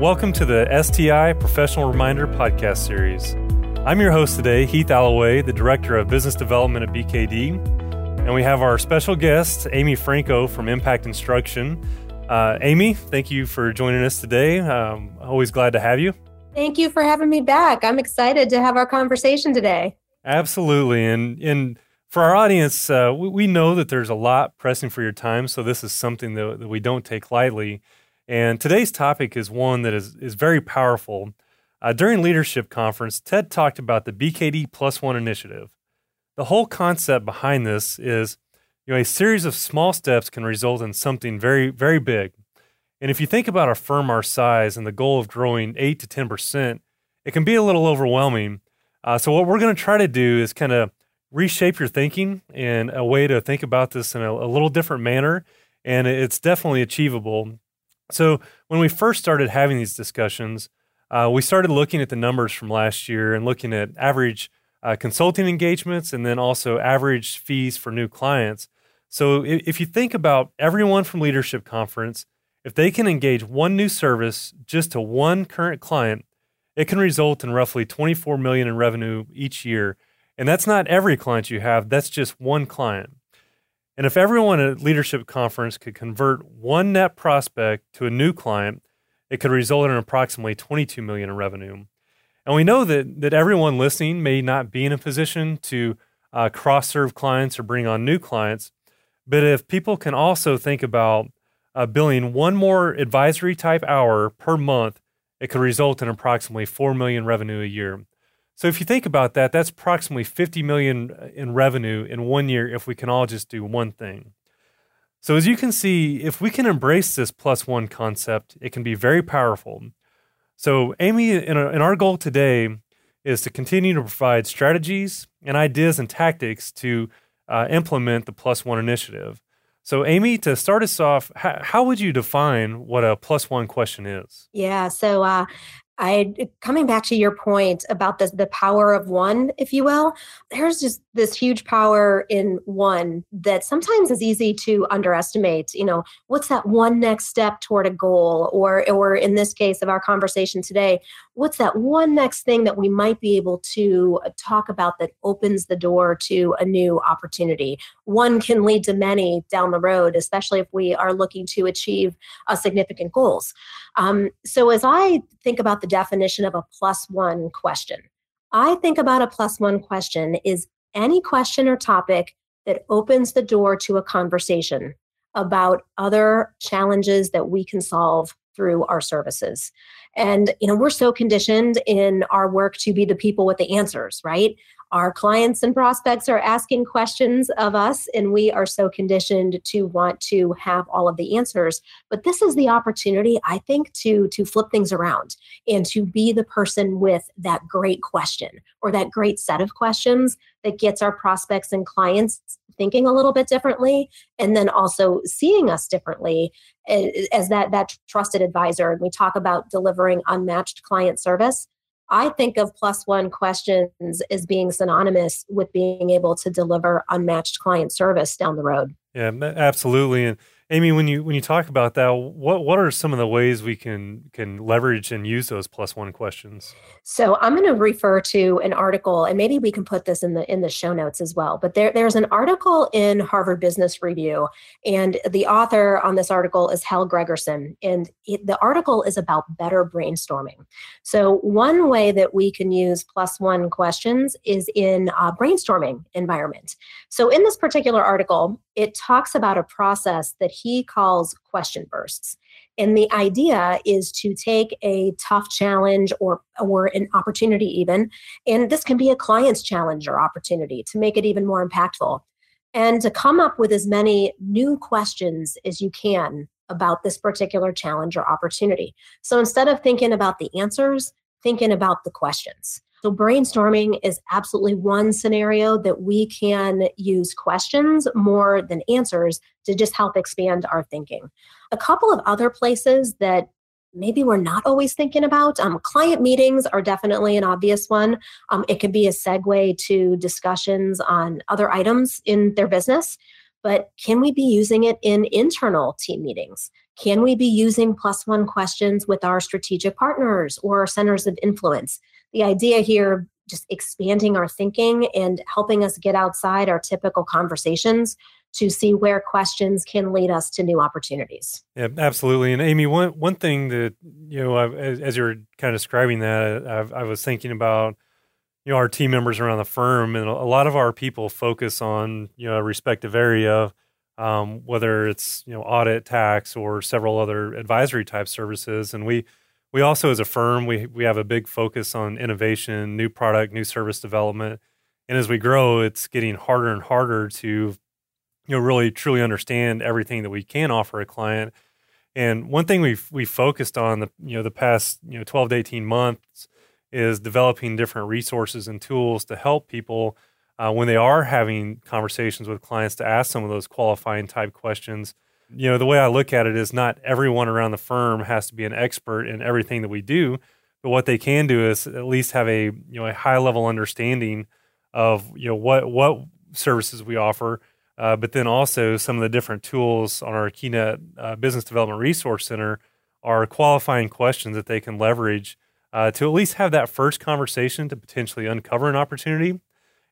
Welcome to the STI Professional Reminder podcast series. I'm your host today, Heath Alloway, the Director of Business Development at BKD. And we have our special guest, Amy Franco from Impact Instruction. Uh, Amy, thank you for joining us today. Um, always glad to have you. Thank you for having me back. I'm excited to have our conversation today. Absolutely. And, and for our audience, uh, we, we, know that there's a lot pressing for your time. So this is something that, that we don't take lightly. And today's topic is one that is, is very powerful. Uh, during Leadership Conference, Ted talked about the BKD Plus One initiative. The whole concept behind this is you know, a series of small steps can result in something very, very big. And if you think about a firm our size and the goal of growing 8 to 10%, it can be a little overwhelming. Uh, so, what we're going to try to do is kind of reshape your thinking and a way to think about this in a, a little different manner. And it's definitely achievable. So when we first started having these discussions, uh, we started looking at the numbers from last year and looking at average uh, consulting engagements and then also average fees for new clients. So if, if you think about everyone from Leadership Conference, if they can engage one new service just to one current client, it can result in roughly 24 million in revenue each year. And that's not every client you have, that's just one client. And if everyone at Leadership Conference could convert one net prospect to a new client, it could result in approximately 22 million in revenue. And we know that that everyone listening may not be in a position to uh, cross-serve clients or bring on new clients, but if people can also think about uh, billing one more advisory type hour per month, it could result in approximately 4 million revenue a year. So if you think about that, that's approximately 50 million in revenue in one year if we can all just do one thing. So as you can see, if we can embrace this plus one concept, it can be very powerful. So Amy, in, in our goal today is to continue to provide strategies and ideas and tactics to uh, implement the plus one initiative. So, Amy, to start us off, how, how, would you define what a plus one question is? Yeah. So, uh, I coming back to your point about the the power of one, if you will, there's just this huge power in one that sometimes is easy to underestimate. You know, what's that one next step toward a goal, or or in this case of our conversation today, what's that one next thing that we might be able to uh, talk about that opens the door to a new opportunity? One can lead to many down the road, especially if we are looking to achieve uh, significant goals. Um, so as I think about the definition of a plus one question. I think about a plus one question is any question or topic that opens the door to a conversation about other challenges that we can solve through our services. And you know, we're so conditioned in our work to be the people with the answers, right? Our clients and prospects are asking questions of us, and we are so conditioned to want to have all of the answers. But this is the opportunity, I think, to, to flip things around and to be the person with that great question or that great set of questions that gets our prospects and clients thinking a little bit differently and then also seeing us differently as that that trusted advisor and we talk about delivering unmatched client service I think of plus one questions as being synonymous with being able to deliver unmatched client service down the road. Yeah, absolutely. And Amy, when you when you talk about that, what what are some of the ways we can can leverage and use those plus one questions? So I'm going to refer to an article, and maybe we can put this in the in the show notes as well. But there there's an article in Harvard Business Review, and the author on this article is Hal Gregersen, and it, the article is about better brainstorming. So one way that we can use plus one questions is in a brainstorming environment. So in this particular article, it talks about a process that he calls question bursts. And the idea is to take a tough challenge or, or an opportunity, even, and this can be a client's challenge or opportunity to make it even more impactful. And to come up with as many new questions as you can about this particular challenge or opportunity. So instead of thinking about the answers, thinking about the questions. So, brainstorming is absolutely one scenario that we can use questions more than answers to just help expand our thinking. A couple of other places that maybe we're not always thinking about um, client meetings are definitely an obvious one. Um, it can be a segue to discussions on other items in their business. But can we be using it in internal team meetings? Can we be using plus one questions with our strategic partners or centers of influence? The idea here, just expanding our thinking and helping us get outside our typical conversations to see where questions can lead us to new opportunities. Yeah, absolutely. And Amy, one one thing that you know, as, as you're kind of describing that, I, I was thinking about you know our team members around the firm, and a lot of our people focus on you know a respective area, um, whether it's you know audit, tax, or several other advisory type services, and we. We also, as a firm, we we have a big focus on innovation, new product, new service development, and as we grow, it's getting harder and harder to you know really truly understand everything that we can offer a client. And one thing we've we focused on the you know the past you know 12 to 18 months is developing different resources and tools to help people uh, when they are having conversations with clients to ask some of those qualifying type questions. You know, the way I look at it is not everyone around the firm has to be an expert in everything that we do, but what they can do is at least have a you know a high level understanding of you know what what services we offer, uh, but then also some of the different tools on our KeyNet uh, Business Development Resource Center are qualifying questions that they can leverage uh, to at least have that first conversation to potentially uncover an opportunity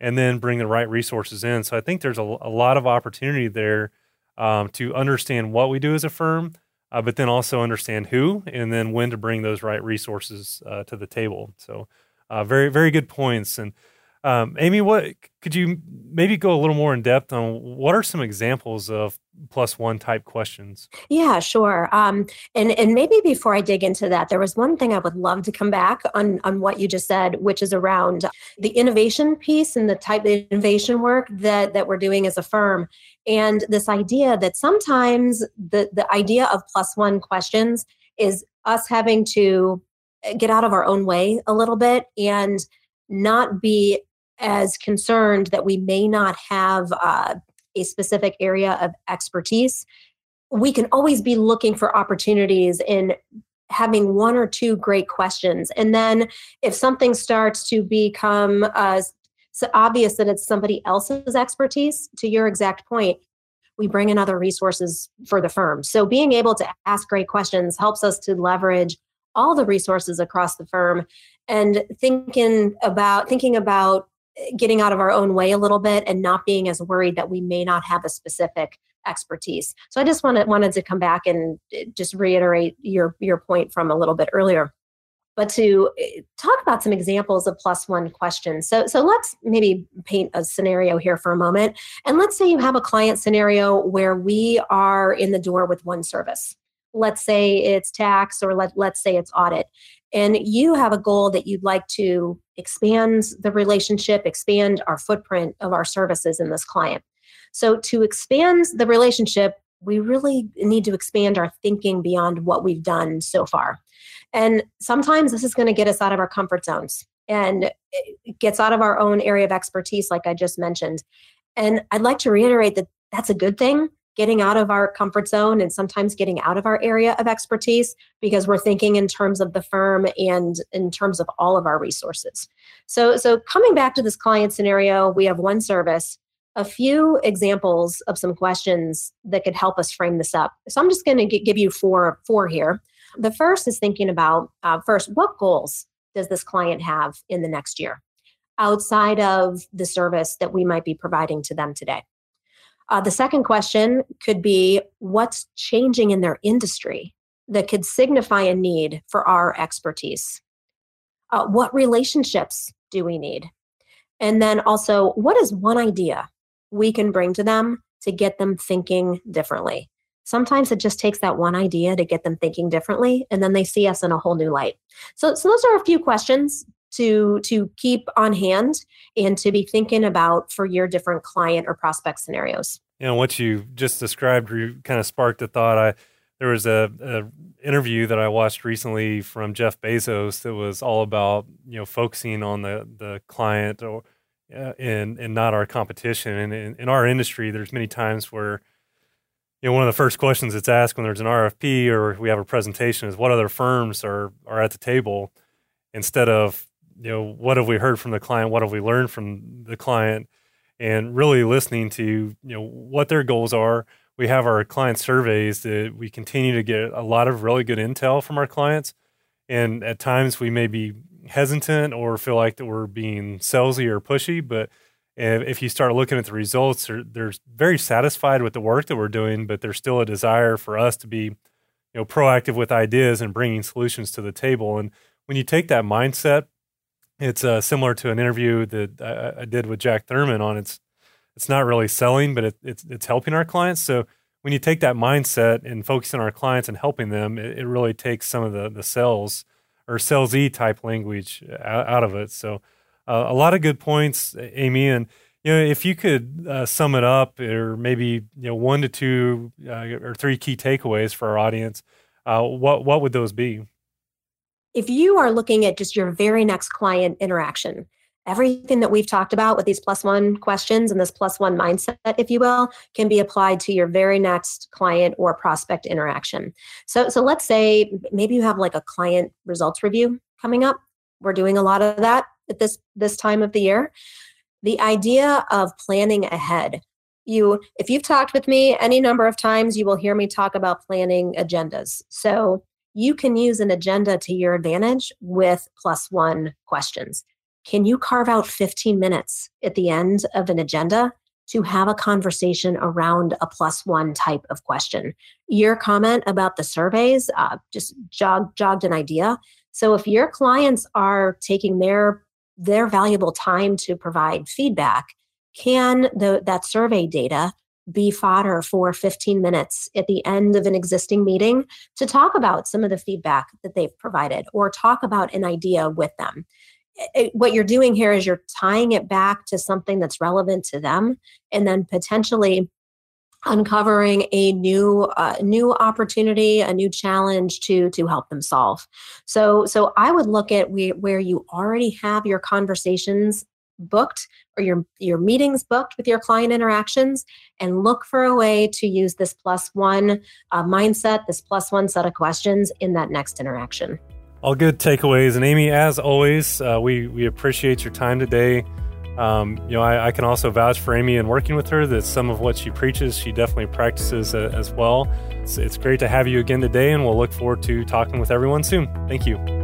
and then bring the right resources in. So I think there's a, a lot of opportunity there um, to understand what we do as a firm, uh, but then also understand who and then when to bring those right resources uh, to the table. So uh, very, very good points. And um, Amy, what could you maybe go a little more in depth on? What are some examples of plus one type questions? Yeah, sure. Um, and and maybe before I dig into that, there was one thing I would love to come back on on what you just said, which is around the innovation piece and the type of innovation work that that we're doing as a firm, and this idea that sometimes the the idea of plus one questions is us having to get out of our own way a little bit and not be as concerned that we may not have uh, a specific area of expertise, we can always be looking for opportunities in having one or two great questions. And then if something starts to become uh, so obvious that it's somebody else's expertise, to your exact point, we bring in other resources for the firm. So being able to ask great questions helps us to leverage all the resources across the firm and thinking about thinking about getting out of our own way a little bit and not being as worried that we may not have a specific expertise. So I just wanted wanted to come back and uh, just reiterate your your point from a little bit earlier. But to uh, talk about some examples of plus one questions. So so let's maybe paint a scenario here for a moment. And let's say you have a client scenario where we are in the door with one service. Let's say it's tax or let, let's say it's audit and you have a goal that you'd like to expand the relationship, expand our footprint of our services in this client. So, to expand the relationship, we really need to expand our thinking beyond what we've done so far. And sometimes this is going to get us out of our comfort zones and it gets out of our own area of expertise, like I just mentioned. And I'd like to reiterate that that's a good thing getting out of our comfort zone and sometimes getting out of our area of expertise because we're thinking in terms of the firm and in terms of all of our resources. So, so coming back to this client scenario, we have one service, a few examples of some questions that could help us frame this up. So I'm just going to give you four, four here. The first is thinking about uh, first, what goals does this client have in the next year outside of the service that we might be providing to them today? Uh, the second question could be what's changing in their industry that could signify a need for our expertise? Uh, what relationships do we need? And then also, what is one idea we can bring to them to get them thinking differently? Sometimes it just takes that one idea to get them thinking differently, and then they see us in a whole new light. So, so those are a few questions to to keep on hand and to be thinking about for your different client or prospect scenarios. You know what you just described you kind of sparked a thought. I there was a, a, interview that I watched recently from Jeff Bezos that was all about you know focusing on the the client or uh, and and not our competition. And in, in our industry, there's many times where you know one of the first questions that's asked when there's an RFP or we have a presentation is what other firms are are at the table instead of you know what have we heard from the client what have we learned from the client and really listening to you know what their goals are we have our client surveys that we continue to get a lot of really good intel from our clients. And at times we may be hesitant or feel like that we're being salesy or pushy, but eh, if you start looking at the results, they're, they're very satisfied with the work that we're doing, but there's still a desire for us to be, you know, proactive with ideas and bringing solutions to the table. And when you take that mindset, it's uh, similar to an interview that I, I, did with Jack Thurman on it's it's not really selling, but it, it's it's helping our clients. So when you take that mindset and focus on our clients and helping them, it, it really takes some of the the sales or salesy type language out, out of it. So uh, a lot of good points, Amy, and you know if you could uh, sum it up, or maybe you know one to two uh, or three key takeaways for our audience, uh, what what would those be? If you are looking at just your very next client interaction, everything that we've talked about with these plus one questions and this plus one mindset, if you will, can be applied to your very next client or prospect interaction. So, so let's say maybe you have like a client results review coming up. We're doing a lot of that at this this time of the year. The idea of planning ahead. You, if you've talked with me any number of times, you will hear me talk about planning agendas. So you can use an agenda to your advantage with plus one questions. Can you carve out 15 minutes at the end of an agenda to have a conversation around a plus one type of question? Your comment about the surveys uh, just jog, jogged an idea. So if your clients are taking their their valuable time to provide feedback, can the, that survey data be fodder for 15 minutes at the end of an existing meeting to talk about some of the feedback that they've provided or talk about an idea with them. It, what you're doing here is you're tying it back to something that's relevant to them and then potentially uncovering a new uh, new opportunity a new challenge to to help them solve so so i would look at we, where you already have your conversations booked or your your meetings booked with your client interactions and look for a way to use this plus one uh, mindset this plus one set of questions in that next interaction all good takeaways and amy as always uh, we we appreciate your time today um, you know, I, I, can also vouch for Amy and working with her that some of what she preaches, she definitely practices uh, as well. It's, it's great to have you again today, and we'll look forward to talking with everyone soon. Thank you.